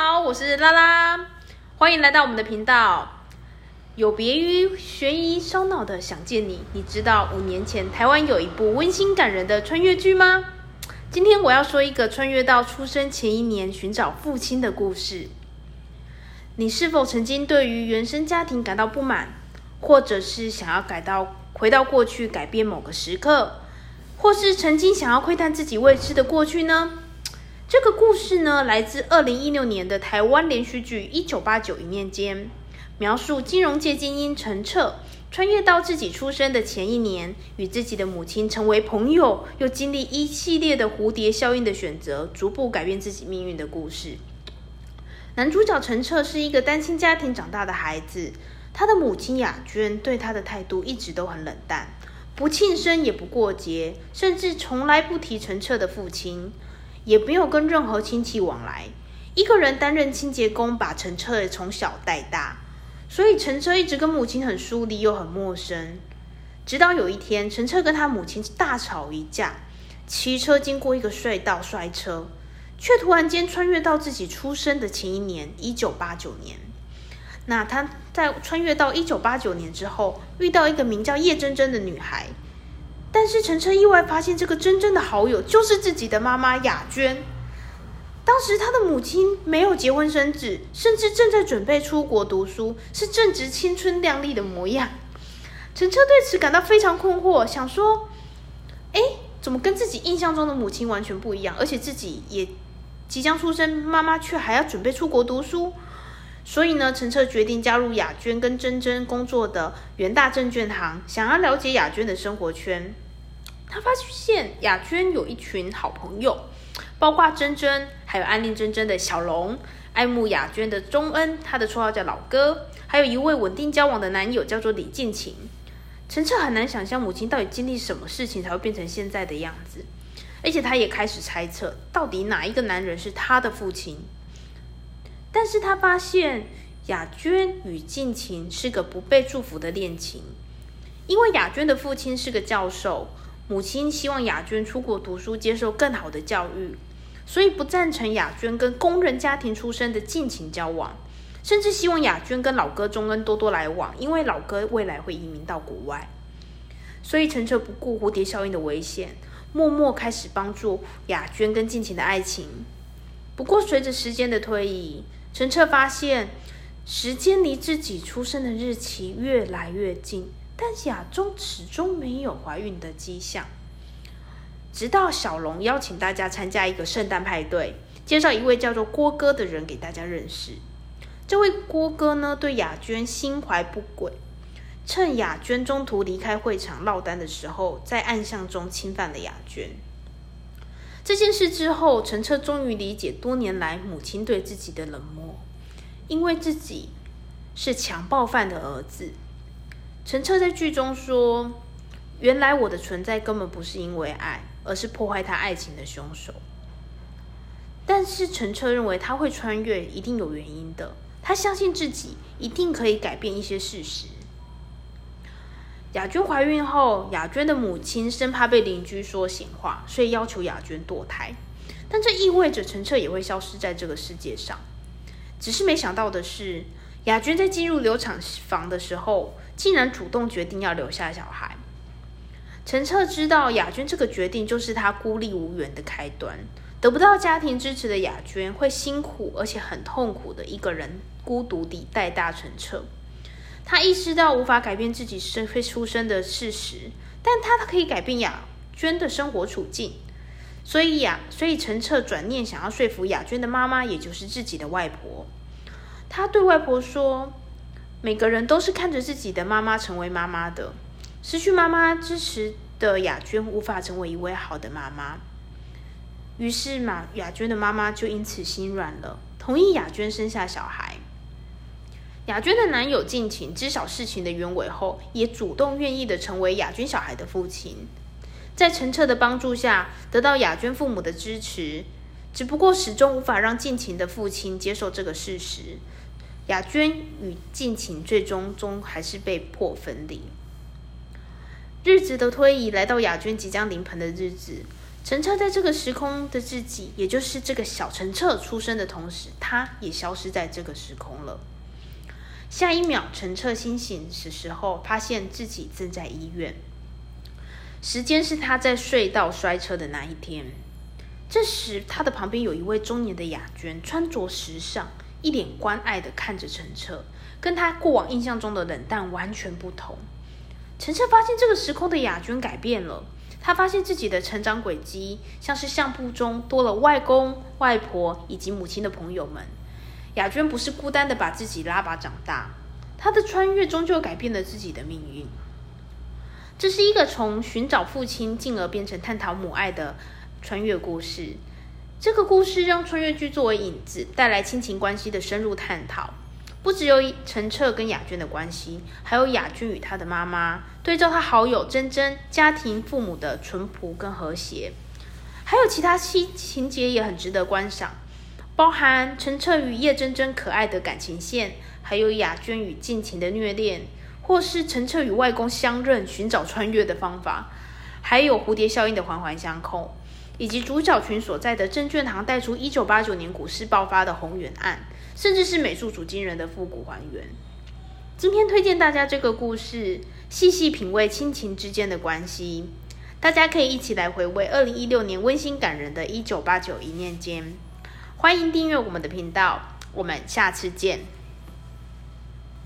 好，我是拉拉，欢迎来到我们的频道。有别于悬疑烧脑的《想见你》，你知道五年前台湾有一部温馨感人的穿越剧吗？今天我要说一个穿越到出生前一年寻找父亲的故事。你是否曾经对于原生家庭感到不满，或者是想要改到回到过去改变某个时刻，或是曾经想要窥探自己未知的过去呢？这个故事呢，来自二零一六年的台湾连续剧《一九八九一念间》。描述金融界精英陈澈穿越到自己出生的前一年，与自己的母亲成为朋友，又经历一系列的蝴蝶效应的选择，逐步改变自己命运的故事。男主角陈澈是一个单亲家庭长大的孩子，他的母亲雅娟对他的态度一直都很冷淡，不庆生也不过节，甚至从来不提陈澈的父亲，也没有跟任何亲戚往来。一个人担任清洁工，把陈澈从小带大。所以陈澈一直跟母亲很疏离又很陌生，直到有一天，陈澈跟他母亲大吵一架，骑车经过一个隧道摔车，却突然间穿越到自己出生的前一年，一九八九年。那他在穿越到一九八九年之后，遇到一个名叫叶真真的女孩，但是陈澈意外发现，这个真正的好友就是自己的妈妈雅娟。当时他的母亲没有结婚生子，甚至正在准备出国读书，是正值青春靓丽的模样。陈澈对此感到非常困惑，想说：“哎，怎么跟自己印象中的母亲完全不一样？而且自己也即将出生，妈妈却还要准备出国读书。”所以呢，陈澈决定加入雅娟跟珍珍工作的元大证券行，想要了解雅娟的生活圈。他发现雅娟有一群好朋友。包括珍珍，还有暗恋珍珍的小龙，爱慕雅娟的钟恩，他的绰号叫老哥，还有一位稳定交往的男友叫做李建勤。陈澈很难想象母亲到底经历什么事情才会变成现在的样子，而且他也开始猜测，到底哪一个男人是他的父亲。但是他发现雅娟与静情是个不被祝福的恋情，因为雅娟的父亲是个教授，母亲希望雅娟出国读书，接受更好的教育。所以不赞成雅娟跟工人家庭出身的近亲交往，甚至希望雅娟跟老哥钟恩多多来往，因为老哥未来会移民到国外。所以陈澈不顾蝴蝶效应的危险，默默开始帮助雅娟跟静情的爱情。不过随着时间的推移，陈澈发现时间离自己出生的日期越来越近，但雅中始终没有怀孕的迹象。直到小龙邀请大家参加一个圣诞派对，介绍一位叫做郭哥的人给大家认识。这位郭哥呢，对雅娟心怀不轨，趁雅娟中途离开会场落单的时候，在暗巷中侵犯了雅娟。这件事之后，陈澈终于理解多年来母亲对自己的冷漠，因为自己是强暴犯的儿子。陈澈在剧中说：“原来我的存在根本不是因为爱。”而是破坏他爱情的凶手。但是陈澈认为他会穿越一定有原因的，他相信自己一定可以改变一些事实。雅娟怀孕后，雅娟的母亲生怕被邻居说闲话，所以要求雅娟堕胎。但这意味着陈澈也会消失在这个世界上。只是没想到的是，雅娟在进入流产房的时候，竟然主动决定要留下小孩。陈澈知道雅娟这个决定就是他孤立无援的开端，得不到家庭支持的雅娟会辛苦而且很痛苦的一个人孤独地带大陈澈。他意识到无法改变自己生会出生的事实，但他可以改变雅娟的生活处境。所以雅，所以陈澈转念想要说服雅娟的妈妈，也就是自己的外婆。他对外婆说：“每个人都是看着自己的妈妈成为妈妈的。”失去妈妈支持的雅娟无法成为一位好的妈妈，于是马雅娟的妈妈就因此心软了，同意雅娟生下小孩。雅娟的男友敬情知晓事情的原委后，也主动愿意的成为雅娟小孩的父亲，在陈澈的帮助下，得到雅娟父母的支持，只不过始终无法让敬情的父亲接受这个事实。雅娟与敬情最终终还是被迫分离。日子的推移来到雅娟即将临盆的日子，陈澈在这个时空的自己，也就是这个小陈澈出生的同时，他也消失在这个时空了。下一秒，陈澈清醒的时候，发现自己正在医院。时间是他在隧道摔车的那一天。这时，他的旁边有一位中年的雅娟，穿着时尚，一脸关爱的看着陈澈，跟他过往印象中的冷淡完全不同。陈澈发现这个时空的雅娟改变了，他发现自己的成长轨迹像是相簿中多了外公、外婆以及母亲的朋友们。雅娟不是孤单的把自己拉拔长大，她的穿越终究改变了自己的命运。这是一个从寻找父亲，进而变成探讨母爱的。穿越故事，这个故事让穿越剧作为引子，带来亲情关系的深入探讨。不只有陈澈跟雅娟的关系，还有雅娟与她的妈妈，对照她好友珍珍家庭父母的淳朴跟和谐，还有其他情情节也很值得观赏，包含陈澈与叶珍珍可爱的感情线，还有雅娟与近情的虐恋，或是陈澈与外公相认寻找穿越的方法，还有蝴蝶效应的环环相扣。以及主角群所在的证券行带出一九八九年股市爆发的宏源案，甚至是美术组惊人的复古还原。今天推荐大家这个故事，细细品味亲情之间的关系。大家可以一起来回味二零一六年温馨感人的一九八九一念间。欢迎订阅我们的频道，我们下次见。